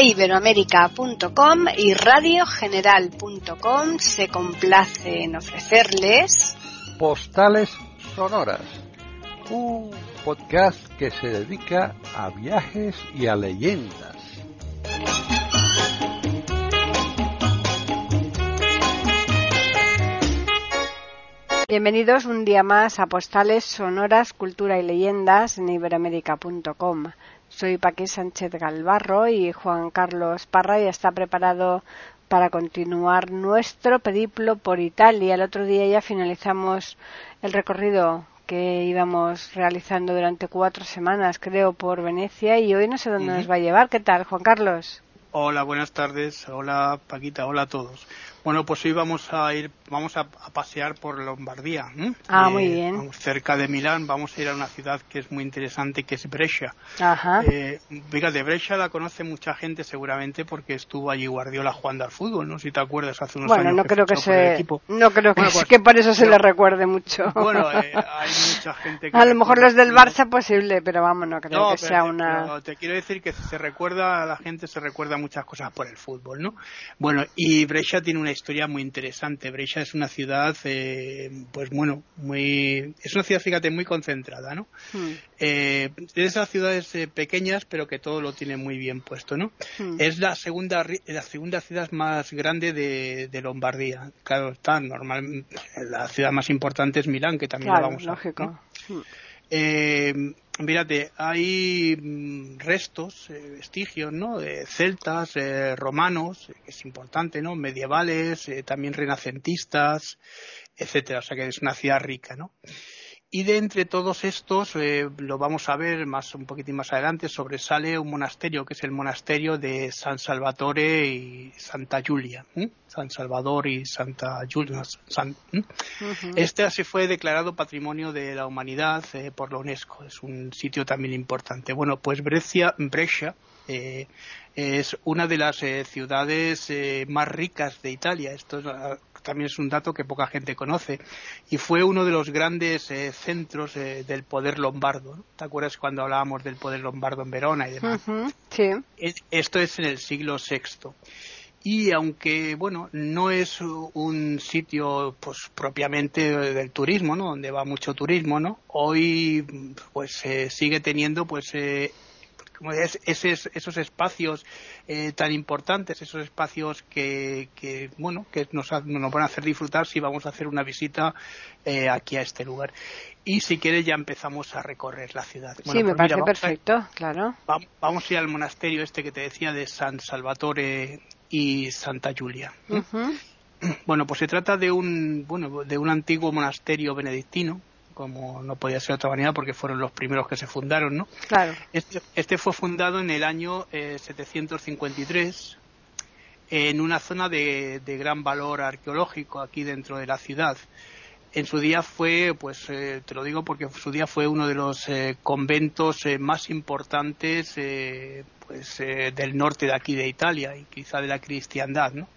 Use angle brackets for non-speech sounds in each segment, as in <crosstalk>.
de iberoamérica.com y radiogeneral.com se complace en ofrecerles Postales Sonoras, un podcast que se dedica a viajes y a leyendas. Bienvenidos un día más a Postales Sonoras, Cultura y Leyendas en iberoamérica.com. Soy Paqui Sánchez Galvarro y Juan Carlos Parra ya está preparado para continuar nuestro periplo por Italia. El otro día ya finalizamos el recorrido que íbamos realizando durante cuatro semanas, creo, por Venecia y hoy no sé dónde nos va a llevar. ¿Qué tal, Juan Carlos? Hola, buenas tardes. Hola, Paquita. Hola a todos. Bueno, pues hoy vamos a ir, vamos a, pasear por Lombardía. Ah, muy eh, bien. cerca de Milán, vamos a ir a una ciudad que es muy interesante, que es Brescia. Ajá. Eh, de Brescia la conoce mucha gente seguramente porque estuvo allí Guardiola jugando al fútbol, ¿no? Si te acuerdas hace unos bueno, años. no creo que se, no creo que, pues, que por eso se le recuerde mucho. Bueno, eh, <laughs> hay mucha gente que A lo mejor los del Barça posible, pero vamos, no creo que sea una. te quiero decir que se recuerda a la gente se recuerda muchas cosas por el fútbol, ¿no? Bueno, y Brescia tiene una historia muy interesante. Brescia es una ciudad, eh, pues bueno, muy, es una ciudad, fíjate, muy concentrada, ¿no? Hmm. Eh, de esas ciudades eh, pequeñas, pero que todo lo tiene muy bien puesto, ¿no? Hmm. Es la segunda, la segunda ciudad más grande de, Lombardía. Claro, está normal, la ciudad más importante es Milán, que también la vamos lógico. a. Hmm. Eh, mírate, hay mm, restos, eh, vestigios, ¿no? De celtas, eh, romanos, que es importante, ¿no? Medievales, también renacentistas, etcétera. O sea que es una ciudad rica, ¿no? Y de entre todos estos, eh, lo vamos a ver más un poquitín más adelante, sobresale un monasterio que es el monasterio de San Salvatore y Santa Julia. San Salvador y Santa Julia. Este así fue declarado Patrimonio de la Humanidad eh, por la UNESCO. Es un sitio también importante. Bueno, pues Brescia, Brescia eh, es una de las ciudades más ricas de Italia. Esto es también es un dato que poca gente conoce, y fue uno de los grandes eh, centros eh, del poder lombardo. ¿Te acuerdas cuando hablábamos del poder lombardo en Verona y demás? sí. Esto es en el siglo VI. Y aunque, bueno, no es un sitio pues propiamente del turismo, ¿no? Donde va mucho turismo, ¿no? Hoy pues sigue teniendo pues como esos espacios eh, tan importantes, esos espacios que, bueno, que nos, nos, van a hacer disfrutar si vamos a hacer una visita eh, aquí a este lugar. Y si quieres ya empezamos a recorrer la ciudad. sí, me pues parece perfecto, claro. Vamos a ir al monasterio este que te decía de San Salvatore y Santa Julia. Bueno, pues se trata de un, bueno, de un antiguo monasterio benedictino como no podía ser de otra manera porque fueron los primeros que se fundaron, ¿no? Claro. Este, este fue fundado en el año 753 eh, en una zona de, gran valor arqueológico aquí dentro de la ciudad. En su día fue, pues eh, te lo digo porque en su día fue uno de los eh, conventos más importantes pues, del norte de aquí de Italia y quizá de la cristiandad, ¿no?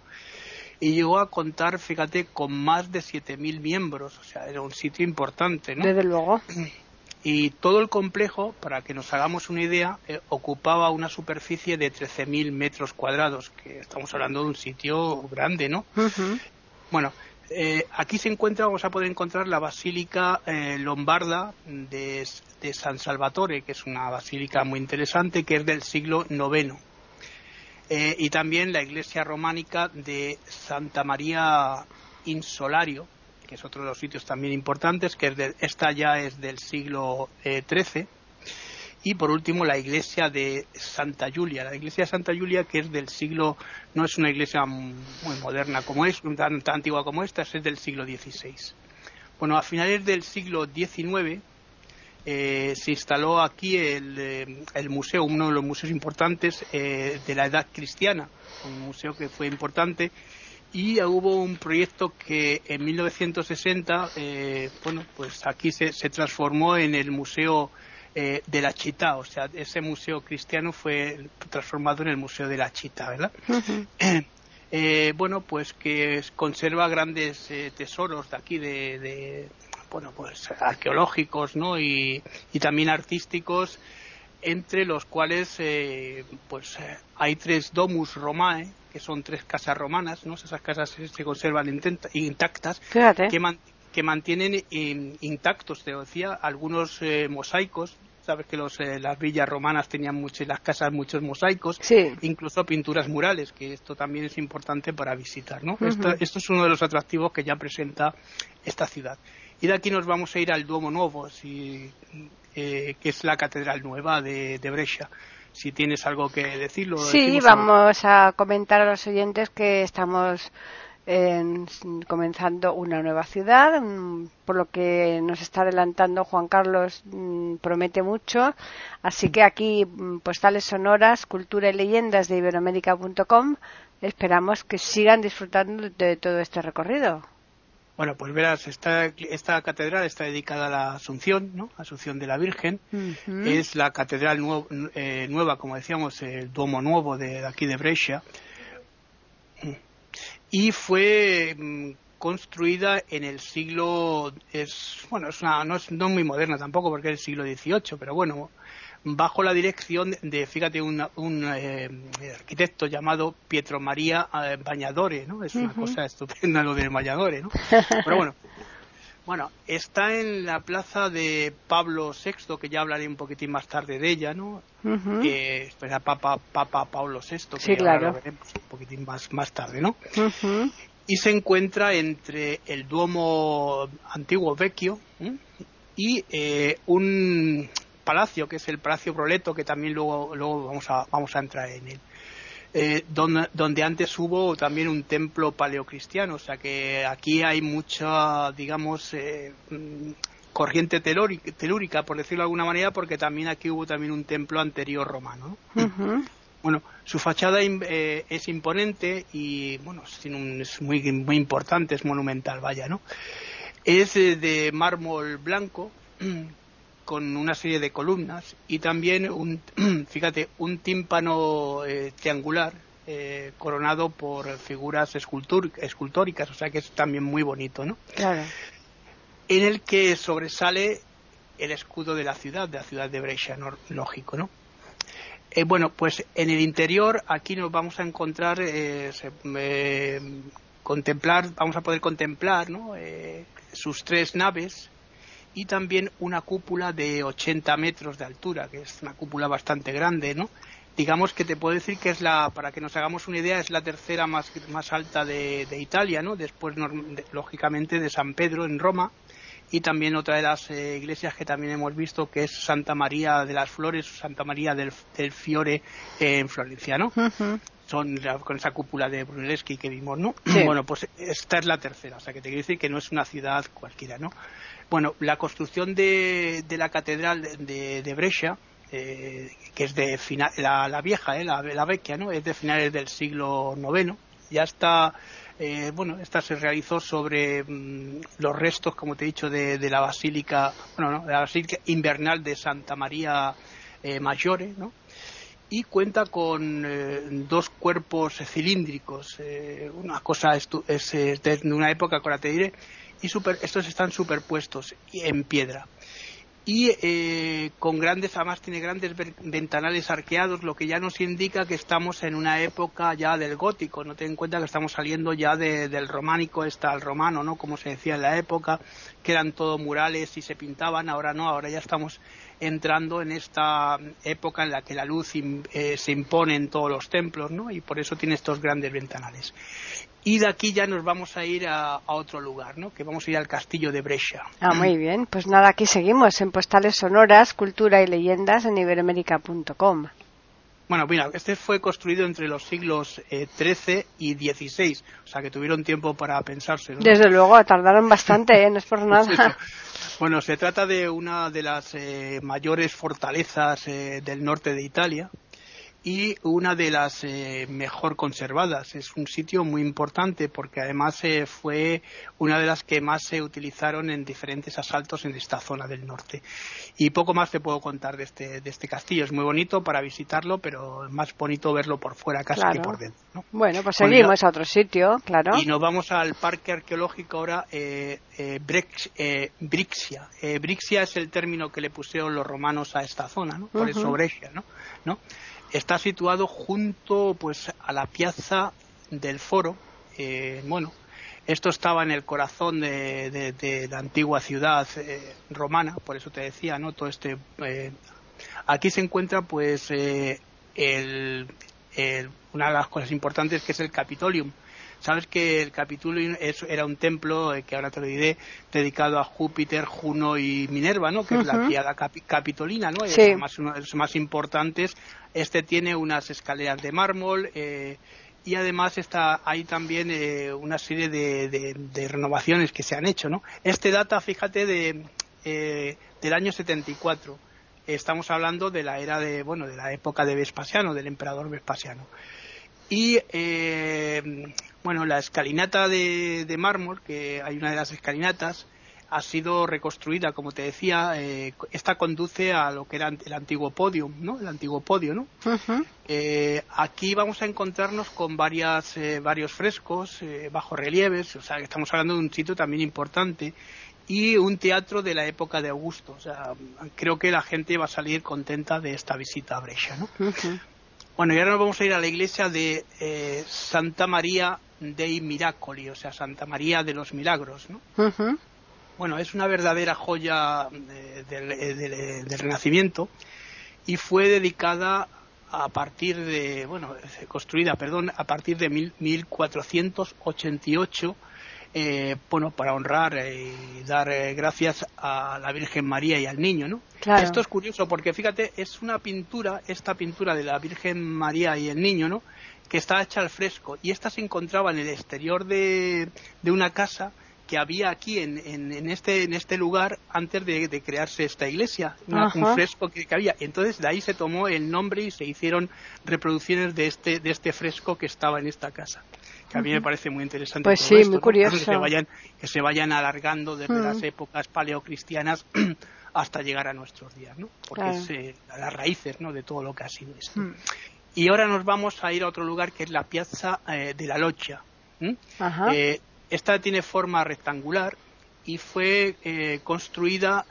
Y llegó a contar, fíjate, con más de 7.000 miembros, o sea, era un sitio importante, ¿no? Desde luego. <clears throat> Y todo el complejo, para que nos hagamos una idea, eh, ocupaba una superficie de 13.000 metros cuadrados, que estamos hablando de un sitio grande, ¿no? Bueno, eh, aquí se encuentra, vamos a poder encontrar la Basílica eh, Lombarda de, de, San Salvatore, que es una basílica muy interesante, que es del siglo IX. Eh, y también la iglesia románica de Santa María Insolario, que es otro de los sitios también importantes, que es esta ya es del siglo XIII. Eh, y por último la iglesia de Santa Julia. La iglesia de Santa Julia, que es del siglo, no es una iglesia muy moderna como es, tan, tan antigua como esta, es del siglo XVI. Bueno, a finales del siglo XIX eh, se instaló aquí eh, el, museo, uno de los museos importantes eh, de la edad cristiana, un museo que fue importante. Y hubo un proyecto que en 1960, bueno, pues aquí se, transformó en el Museo de la Chita, o sea, ese museo cristiano fue transformado en el Museo de la Chita, ¿verdad? <clears throat> bueno, pues que conserva grandes tesoros de aquí de, bueno, pues arqueológicos, ¿no? Y, también artísticos. entre los cuales pues hay tres domus romae, que son tres casas romanas, ¿no? Esas casas se conservan intactas, que, que, mantienen intactos, te decía, algunos mosaicos sabes que los, eh, las villas romanas tenían muchas, las casas muchos mosaicos, incluso pinturas murales, que esto también es importante para visitar. ¿no? esto, es uno de los atractivos que ya presenta esta ciudad. Y de aquí nos vamos a ir al Duomo Nuevo, si, eh, que es la catedral nueva de, de Brescia si tienes algo que decirlo. Sí, vamos a comentar a los oyentes que estamos comenzando una nueva ciudad, mm, por lo que nos está adelantando Juan Carlos mm, promete mucho. Así que aquí, mm, postales sonoras, cultura y leyendas de iberoamérica.com, esperamos que sigan disfrutando de todo este recorrido. Bueno, pues verás, esta, esta catedral está dedicada a la Asunción, ¿no? Asunción de la Virgen. Es la catedral eh, nueva, como decíamos, el Duomo Nuevo de, aquí de Brescia y fue mm, construida en el siglo es bueno es una, no es no muy moderna tampoco porque es el siglo XVIII pero bueno bajo la dirección de fíjate un, un eh, arquitecto llamado Pietro María eh, Bañadore no es una cosa estupenda lo de Bañadore no <laughs> pero bueno. Bueno, está en la plaza de Pablo VI, que ya hablaré un poquitín más tarde de ella, ¿no? era Papa, Papa Pablo VI, que sí, claro. lo veremos un poquitín más, más tarde, ¿no? Y se encuentra entre el Duomo antiguo Vecchio y eh, un palacio, que es el Palacio Broleto, que también luego, luego vamos, a, vamos a entrar en él. Eh, donde, antes hubo también un templo paleocristiano, o sea que aquí hay mucha, digamos, eh, corriente telúrica, por decirlo de alguna manera, porque también aquí hubo también un templo anterior romano. Bueno, su fachada eh, es imponente y, bueno, es muy, muy importante, es monumental, vaya, ¿no? Es de mármol blanco, con una serie de columnas y también un, <clears throat> fíjate, un tímpano eh, triangular eh, coronado por figuras escultóricas, o sea que es también muy bonito, ¿no? Claro. En el que sobresale el escudo de la ciudad, de la ciudad de Brescia, lógico, ¿no? Eh, bueno, pues en el interior aquí nos vamos a encontrar, contemplar, vamos a poder contemplar, ¿no? sus tres naves y también una cúpula de 80 metros de altura, que es una cúpula bastante grande, ¿no? Digamos que te puedo decir que es la, para que nos hagamos una idea, es la tercera más, más alta de, Italia, ¿no? Después, lógicamente, de San Pedro en Roma y también otra de las eh, iglesias que también hemos visto que es Santa María de las Flores Santa María del, Fiore en Florencia, ¿no? Son con esa cúpula de Brunelleschi que vimos, ¿no? Bueno, pues esta es la tercera, o sea que te quiero decir que no es una ciudad cualquiera, ¿no? Bueno, la construcción de, la catedral de, de Brescia, eh, que es de la, vieja, eh, la, la vecchia, ¿no? Es de finales del siglo IX. Ya está, eh, bueno, esta se realizó sobre mm, los restos, como te he dicho, de, la basílica, bueno, no, de la basílica invernal de Santa María eh, Maggiore, ¿no? y cuenta con dos cuerpos cilíndricos. una cosa es, de una época, ahora te diré, y estos están superpuestos en piedra y eh, con grandes, además tiene grandes ventanales arqueados, lo que ya nos indica que estamos en una época ya del gótico, no ten en cuenta que estamos saliendo ya del románico está al romano, ¿no? Como se decía en la época, que eran todo murales y se pintaban, ahora no, ahora ya estamos entrando en esta época en la que la luz eh, se impone en todos los templos, ¿no? Y por eso tiene estos grandes ventanales. Y de aquí ya nos vamos a ir a, otro lugar, ¿no? Que vamos a ir al castillo de Brescia. Ah, muy bien. Pues nada, aquí seguimos en Postales Sonoras, Cultura y Leyendas en iberoamérica.com. Bueno, mira, este fue construido entre los siglos XIII eh, y XVI, o sea que tuvieron tiempo para pensarse. Desde luego, tardaron bastante, ¿eh? no es por <laughs> nada. bueno, se trata de una de las eh, mayores fortalezas del norte de Italia, y una de las eh, mejor conservadas. Es un sitio muy importante porque además eh, fue una de las que más se utilizaron en diferentes asaltos en esta zona del norte. Y poco más te puedo contar de este, de este castillo. Es muy bonito para visitarlo, pero es más bonito verlo por fuera casi que por dentro. Bueno, pues seguimos a otro sitio, claro. Y nos vamos al parque arqueológico ahora, eh, eh, Brixia. Brixia es el término que le pusieron los romanos a esta zona, ¿no? Por eso Brescia, ¿no? ¿no? Está situado junto pues a la piazza del foro. Eh, bueno, esto estaba en el corazón de, la antigua ciudad eh, romana, por eso te decía, ¿no? Todo este eh, aquí se encuentra pues el, una de las cosas importantes que es el Capitolium, Sabes que el Capitolio era un templo, eh, que ahora te lo diré, dedicado a Júpiter, Juno y Minerva, ¿no? Que es la piada capitolina, ¿no? Es uno de los más importantes. Este tiene unas escaleras de mármol, eh, y además está hay también eh, una serie de, renovaciones que se han hecho no este data fíjate de del año 74 estamos hablando de la era de bueno de la época de Vespasiano del emperador Vespasiano y bueno, la escalinata de, mármol, que hay una de las escalinatas, ha sido reconstruida, como te decía, eh, esta conduce a lo que era el antiguo podio, ¿no? El antiguo podio, ¿no? Eh, aquí vamos a encontrarnos con varias, eh, varios frescos, bajo relieves, o sea, que estamos hablando de un sitio también importante y un teatro de la época de Augusto. O sea, creo que la gente va a salir contenta de esta visita a Brescia, ¿no? Bueno, y ahora nos vamos a ir a la iglesia de Santa María dei Miracoli, o sea, Santa María de los Milagros, ¿no? Bueno, es una verdadera joya eh, eh, del, Renacimiento y fue dedicada a partir de, bueno, construida, perdón, a partir de 1488, eh, bueno, para honrar y dar gracias a la Virgen María y al Niño, ¿no? Esto es curioso porque fíjate, es una pintura, esta pintura de la Virgen María y el Niño, ¿no? Que está hecha al fresco y esta se encontraba en el exterior de, una casa que había aquí en, en, este, en este lugar antes de, crearse esta iglesia, un fresco que, había. Entonces de ahí se tomó el nombre y se hicieron reproducciones de este, de este fresco que estaba en esta casa. Que a mí me parece muy interesante. Pues sí, muy curioso. Que, se vayan, que se vayan alargando desde las épocas paleocristianas <clears throat> hasta llegar a nuestros días, ¿no? Porque es eh, las raíces ¿no? de todo lo que ha sido esto. Y ahora nos vamos a ir a otro lugar que es la Piazza eh, de la Loccia. Eh, esta tiene forma rectangular y fue eh, construida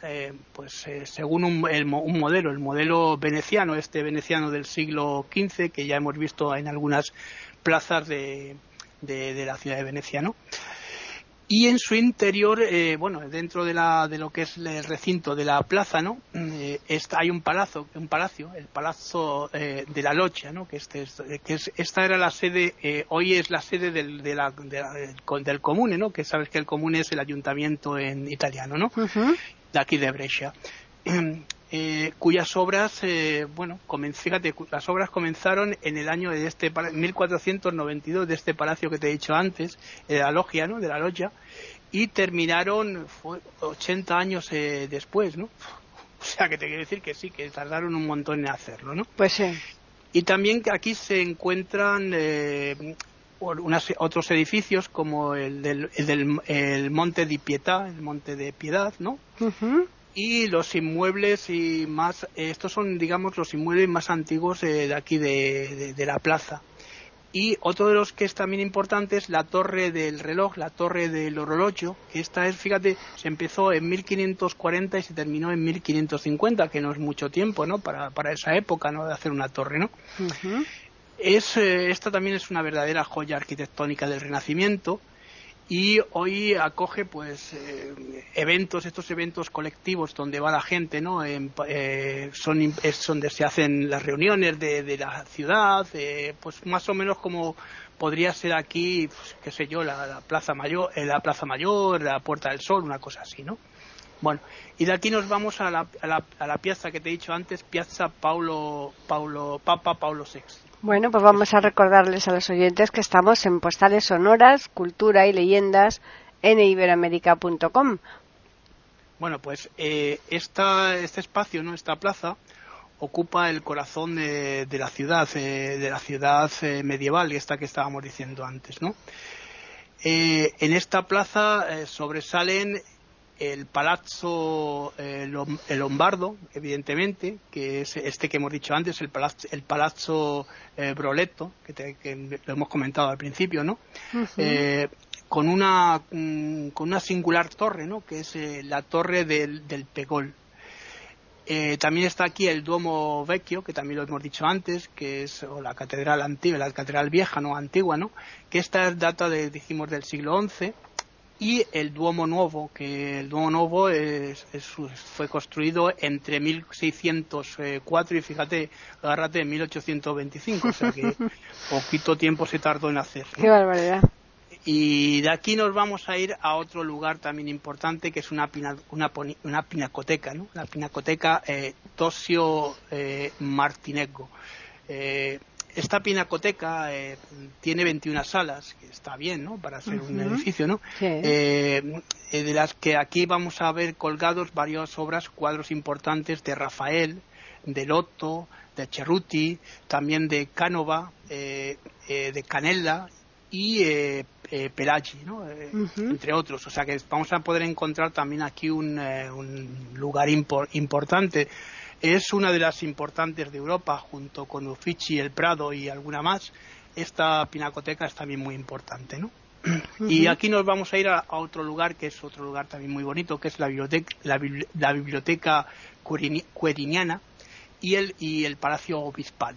pues según un, un, modelo, el modelo veneciano, este veneciano del siglo XV que ya hemos visto en algunas plazas de, de, de la ciudad de Venecia, ¿no? Y en su interior, eh, bueno, dentro de, la, de lo que es el recinto de la plaza, ¿no? Eh, está, hay un palacio, un palacio, el Palazzo eh, de la Locha, ¿no? Que, este, que es, esta era la sede, hoy es la sede del, de la, del comune, ¿no? Que sabes que el comune es el ayuntamiento en italiano, ¿no? De aquí de Brescia. <clears throat> Eh, cuyas obras, eh, bueno, fíjate, las obras comenzaron en el año de este 1492 de este palacio que te he dicho antes, de la logia, ¿no? De la logia, y terminaron 80 años eh, después, ¿no? <laughs> O sea, que te quiero decir que sí, que tardaron un montón en hacerlo, ¿no? Pues sí. Y también aquí se encuentran otros edificios como el del Monte de Pietà, el Monte de Piedad, ¿no? Y los inmuebles y más estos son digamos los inmuebles más antiguos de aquí de, la plaza. Y otro de los que es también importante es la torre del reloj la torre del orologio que esta es fíjate se empezó en 1540 y se terminó en 1550 que no es mucho tiempo no para, para esa época no de hacer una torre no es eh, esta también es una verdadera joya arquitectónica del renacimiento y hoy acoge pues eh, eventos estos eventos colectivos donde va la gente no eh, son es donde se hacen las reuniones de, la ciudad eh, pues más o menos como podría ser aquí pues, qué sé yo la, plaza mayor la plaza mayor la puerta del sol una cosa así no bueno y de aquí nos vamos a la, a la, a la piazza que te he dicho antes piazza Paulo Paulo Papa Paulo VI bueno, pues vamos a recordarles a los oyentes que estamos en Postales Sonoras, Cultura y Leyendas en iberamérica.com. Bueno, pues eh, esta, este espacio, ¿no? esta plaza, ocupa el corazón de, la ciudad, de la ciudad medieval, esta que estábamos diciendo antes, ¿no? en esta plaza sobresalen el Palazzo eh, Lombardo, evidentemente, que es este que hemos dicho antes, el Palazzo, el palazzo eh, Broletto, que, lo hemos comentado al principio, ¿no? Eh, con una mm, con una singular torre, ¿no? Que es la torre del, del Pegol. también está aquí el Duomo Vecchio, que también lo hemos dicho antes, que es o la catedral antigua, la catedral vieja, no antigua, ¿no? Que esta data de, dijimos, del siglo XI y el Duomo Nuevo, que el Duomo Nuevo fue construido entre 1604 y fíjate, agárrate, en 1825, o sea que <laughs> poquito tiempo se tardó en hacer. Qué barbaridad. Y de aquí nos vamos a ir a otro lugar también importante, que es una, una, una pinacoteca, ¿no? La pinacoteca eh, Tosio eh. Eh, esta pinacoteca eh, tiene 21 salas, que está bien, ¿no? Para ser un edificio, ¿no? Eh, eh, de las que aquí vamos a ver colgados varias obras, cuadros importantes de Rafael, de Lotto, de Cerruti, también de Cánova, de Canella y Pelagi, ¿no? entre otros. O sea que vamos a poder encontrar también aquí un, lugar importante es una de las importantes de Europa, junto con Uffizi, el Prado y alguna más. Esta pinacoteca es también muy importante, ¿no? Y aquí nos vamos a ir a, otro lugar, que es otro lugar también muy bonito, que es la biblioteca, la, biblioteca Queriniana y el, y el Palacio Obispal.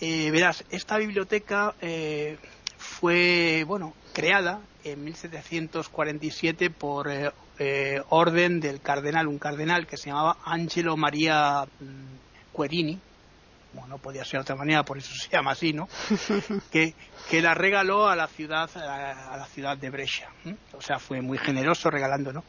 Eh, verás, esta biblioteca eh, fue, bueno, creada en 1747 por eh, eh, orden del cardenal, un cardenal que se llamaba Angelo María mm, Querini, bueno, no podía ser de otra manera, por eso <laughs> se llama así, ¿no? <laughs> que, que la regaló a la ciudad, a la ciudad de Brescia. O sea, fue muy generoso regalando, ¿no?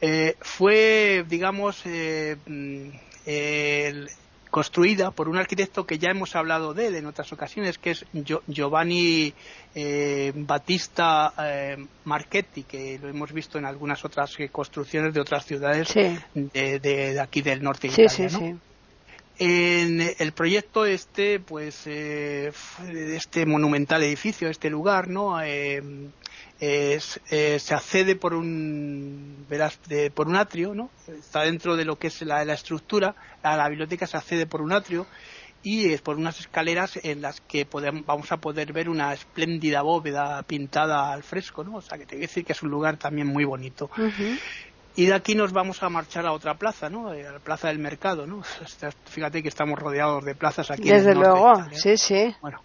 Eh, fue, digamos, eh, mm, el, construida por un arquitecto que ya hemos hablado de él en otras ocasiones, que es Giovanni eh, Battista eh, Marchetti, que lo hemos visto en algunas otras eh, construcciones de otras ciudades de, aquí del norte de Italia. En el proyecto este, pues, este monumental edificio, este lugar, ¿no? Eh, se accede por un por un atrio, ¿no? Está dentro de lo que es la, estructura, a la biblioteca se accede por un atrio y es por unas escaleras en las que podemos, vamos a poder ver una espléndida bóveda pintada al fresco, ¿no? O sea, que te voy a decir que es un lugar también muy bonito. Y de aquí nos vamos a marchar a otra plaza, ¿no? Eh, a la plaza del mercado, ¿no? <laughs> Fíjate que estamos rodeados de plazas aquí. Desde luego, sí, sí. Bueno,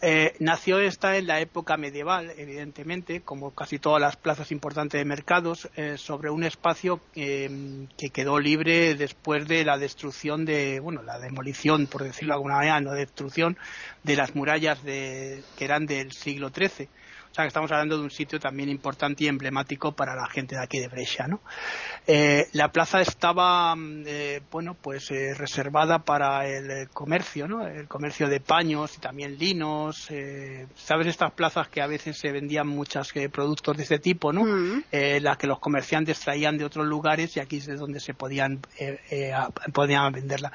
eh, nació esta en la época medieval, evidentemente, como casi todas las plazas importantes de mercados, eh, sobre un espacio que quedó libre después de la destrucción de, bueno, la demolición, por decirlo de alguna manera, no destrucción de las murallas de, que eran del siglo XIII o sea que estamos hablando de un sitio también importante y emblemático para la gente de aquí de Brescia, ¿no? Eh, la plaza estaba, mm, eh, bueno, pues eh, reservada para el comercio, ¿no? El comercio de paños y también linos. ¿Sabes estas plazas que a veces se vendían muchos productos de este tipo, ¿no? Mm. las que los comerciantes traían de otros lugares y aquí es donde se podían, podían venderla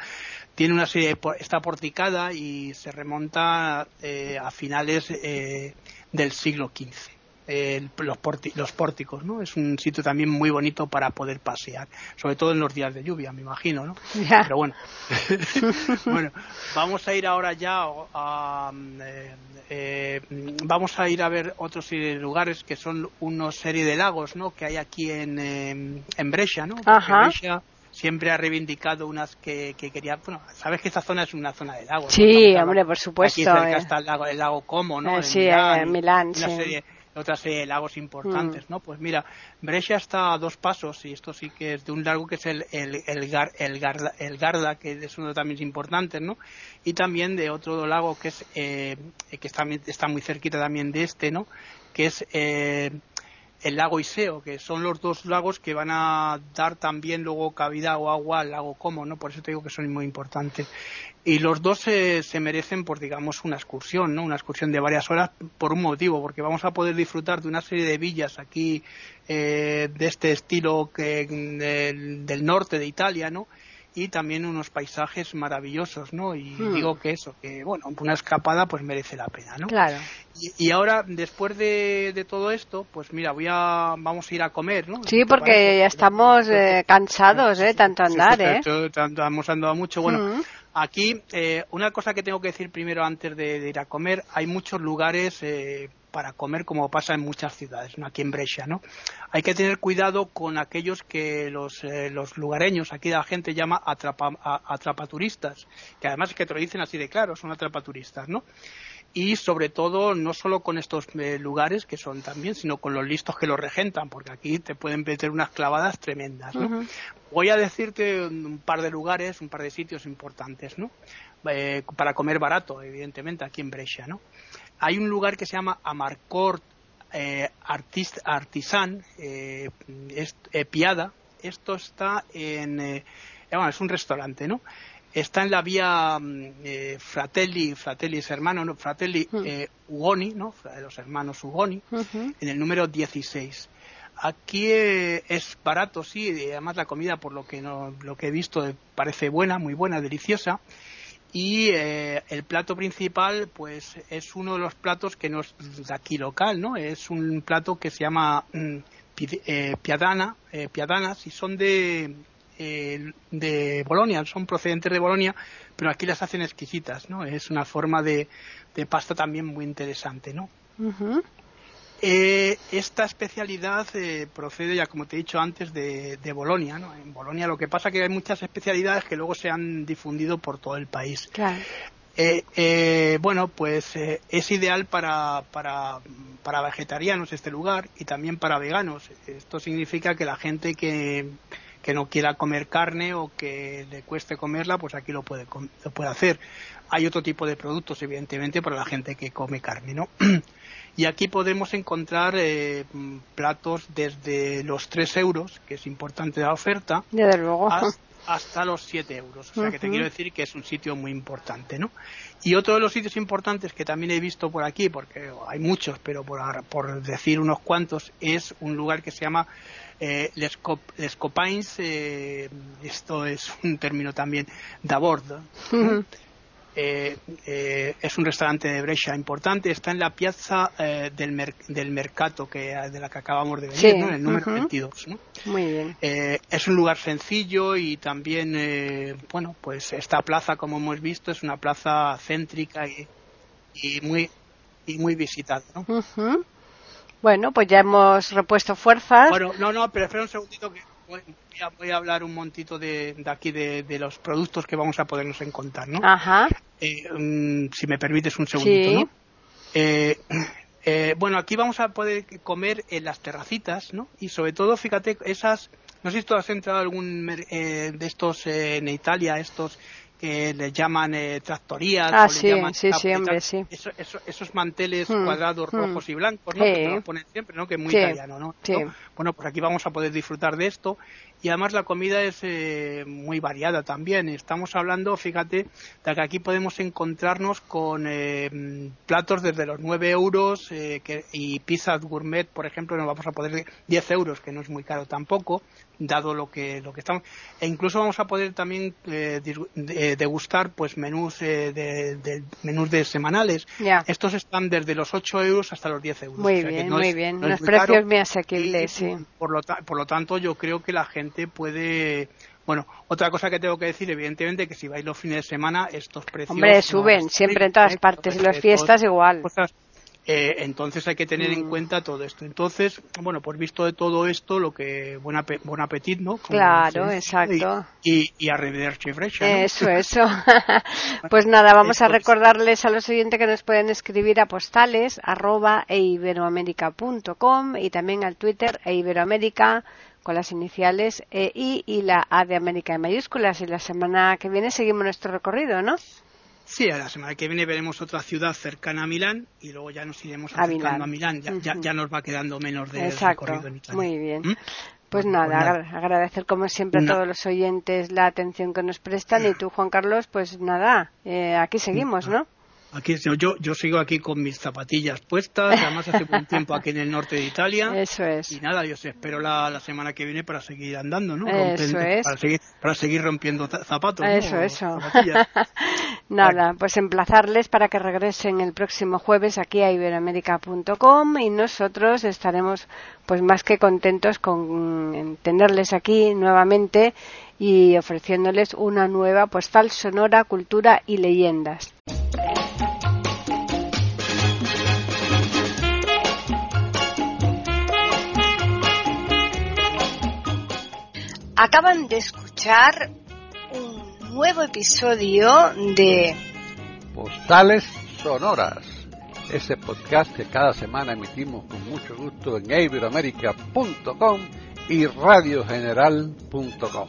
tiene una serie está porticada y se remonta a finales del siglo XV. los, los, pórticos, ¿no? Es un sitio también muy bonito para poder pasear, sobre todo en los días de lluvia, me imagino, ¿no? Pero bueno, <laughs> bueno, vamos a ir ahora ya a, eh, eh, vamos a ir a ver otros lugares que son una serie de lagos, ¿no? Que hay aquí en, en Brescia, ¿no? Brescia siempre ha reivindicado unas que, que, quería. Bueno, sabes que esta zona es una zona de lagos. Sí, hombre, por supuesto. Aquí cerca eh. está el lago, el lago Como, ¿no? Eh, sí, en Milán, sí. Serie, otra serie de lagos importantes, mm. ¿no? Pues mira, Brescia está a dos pasos y esto sí que es de un lago que es el, el, el, el, Garda, el Garda, que es uno también importante, ¿no? Y también de otro lago que es eh, que está, está muy cerquita también de este, ¿no? Que es eh, el lago Iseo, que son los dos lagos que van a dar también luego cabida o agua al lago Como, ¿no? Por eso te digo que son muy importantes. Y los dos se, merecen, por digamos, una excursión, ¿no? Una excursión de varias horas por un motivo, porque vamos a poder disfrutar de una serie de villas aquí eh, de este estilo que, del, norte de Italia, ¿no? Y también unos paisajes maravillosos, ¿no? Y Hmm. digo que eso, que bueno, una escapada pues merece la pena, ¿no? Claro. Y, y ahora, después de, de todo esto, pues mira, voy a, vamos a ir a comer, ¿no? Sí, ¿Te porque parece? ya estamos eh, cansados, ¿eh? Tanto Sí, andar, sí, ¿eh? tanto- tanto hemos andado mucho. Bueno, Mm. aquí eh, una cosa que tengo que decir primero antes de, de ir a comer, hay muchos lugares eh, para comer como pasa en muchas ciudades, ¿no? aquí en Brescia, ¿no? Hay que tener cuidado con aquellos que los, eh, los lugareños, aquí la gente llama atrapa, a- atrapaturistas, que además es que te lo dicen así de claro, son atrapaturistas, ¿no? y sobre todo no solo con estos eh, lugares que son también, sino con los listos que los regentan, porque aquí te pueden meter unas clavadas tremendas. ¿no? Voy a decirte un un par de lugares, un par de sitios importantes, ¿no? Eh, para comer barato, evidentemente, aquí en Brescia, ¿no? Hay un lugar que se llama Amarcord eh, Artist, Artisan, eh, es, eh, Piada. Esto está en, eh, bueno, es un restaurante, ¿no? Está en la vía mm, eh, Fratelli, Fratelli es hermano, ¿no? Fratelli Mm. eh, Ugoni, ¿no? Los hermanos Ugoni en el número 16. Aquí eh, es barato, sí, y además la comida, por lo que, no, lo que he visto, eh, parece buena, muy buena, deliciosa. Y eh, el plato principal, pues es uno de los platos que no es de aquí local, ¿no? Es un plato que se llama mm, eh, piadana, eh, piadanas, y son de, eh, de Bolonia, son procedentes de Bolonia, pero aquí las hacen exquisitas, ¿no? Es una forma de, de pasta también muy interesante, ¿no? Ujú. Eh, esta especialidad eh, procede, ya como te he dicho antes, de, de Bolonia. ¿no? En Bolonia lo que pasa es que hay muchas especialidades que luego se han difundido por todo el país. Claro. Eh, eh, bueno, pues eh, es ideal para, para, para vegetarianos este lugar y también para veganos. Esto significa que la gente que, que no quiera comer carne o que le cueste comerla, pues aquí lo puede, lo puede hacer. Hay otro tipo de productos, evidentemente, para la gente que come carne, ¿no? <clears throat> Y aquí podemos encontrar eh, platos desde los 3 euros, que es importante la oferta, Desde luego. has- <laughs> hasta los 7 euros. O sea que te quiero decir que es un sitio muy importante, ¿no? Y otro de los sitios importantes que también he visto por aquí, porque hay muchos, pero por, por decir unos cuantos, es un lugar que se llama eh, Les, Cop- Les Copains, eh, esto es un término también, d'abord. Ujú. Eh, eh, es un restaurante de Brescia importante, está en la piazza eh, del, mer- del Mercato, que, de la que acabamos de venir, Sí, ¿no? en el número ujú. 22. ¿no? Muy bien. Eh, es un lugar sencillo y también, bueno, pues esta plaza, como hemos visto, es una plaza céntrica y, y muy y muy visitada. ¿no? Bueno, pues ya hemos repuesto fuerzas. Bueno, no, no, pero espera un segundito que voy, a, voy a hablar un montito de, de aquí de, de los productos que vamos a podernos encontrar, ¿no? Ajá. Eh, mm, si me permites un segundito, Sí. ¿no? Eh, eh, bueno, aquí vamos a poder comer en las terracitas, ¿no? Y sobre todo, fíjate, esas, no sé si tú has entrado a algún eh, de estos eh, en Italia, estos que les llaman eh, tractorías. Ah, o sí, llaman sí, sí, hombre, sí. Eso- eso- esos manteles Hmm, cuadrados hmm. rojos y blancos, ¿no? Sí. Que te los ponen siempre, ¿no? Que es muy Sí, italiano, ¿no? sí. ¿No? Bueno, pues aquí vamos a poder disfrutar de esto y además la comida es eh, muy variada también. Estamos hablando, fíjate, de que aquí podemos encontrarnos con eh, platos desde los 9 euros eh, que- y pizzas gourmet, por ejemplo, nos vamos a poder 10 euros, que no es muy caro tampoco, dado lo que lo que estamos. E incluso vamos a poder también eh, de- degustar pues menús eh, de, de- menús de semanales. Estos están desde los 8 euros hasta los 10 euros. Muy O sea que bien, no muy es- bien. no Los muy precios caro. muy asequibles, sí. Por lo, ta- por lo tanto, yo creo que la gente puede. Bueno, otra cosa que tengo que decir, evidentemente, que si vais los fines de semana, estos precios. Hombre, suben, siempre en todas ¿eh? partes. Y Entonces, las eh, fiestas igual. cosas, eh, entonces hay que tener en Mm. cuenta todo esto. Entonces, bueno, pues visto de todo esto, lo que buen, ape- buen apetito, ¿no? Como Claro, exacto. Y, y, y arrivederci Brescia, ¿no? Eso, <laughs> eso. <laughs> pues nada, vamos a recordarles a los oyentes que nos pueden escribir a postales arroba eiberoamerica.com y también al Twitter eiberoamerica con las iniciales EI y la A de América en mayúsculas. Y la semana que viene seguimos nuestro recorrido, ¿no? Sí, a la semana que viene veremos otra ciudad cercana a Milán y luego ya nos iremos A acercando Milán. a Milán. Ya, nos va quedando menos de Exacto. recorrido en Italia. Muy bien. ¿Mm? Pues nada, pues agra- agradecer como siempre a todos los oyentes la atención que nos prestan y tú, Juan Carlos, pues nada, eh, aquí seguimos, ¿no? Aquí yo, yo sigo aquí con mis zapatillas puestas, además hace un tiempo aquí en el norte de Italia. <laughs> Eso es. Y nada, yo espero la, la semana que viene para seguir andando, ¿no? Eso es. Para seguir, para seguir rompiendo zapatos. Eso, eso. <laughs> nada, pues emplazarles para que regresen el próximo jueves aquí a iberoamérica.com y nosotros estaremos pues más que contentos con tenerles aquí nuevamente y ofreciéndoles una nueva postal sonora, cultura y leyendas. Acaban de escuchar un nuevo episodio de Postales Sonoras, ese podcast que cada semana emitimos con mucho gusto en iberoamerica.com y radiogeneral.com.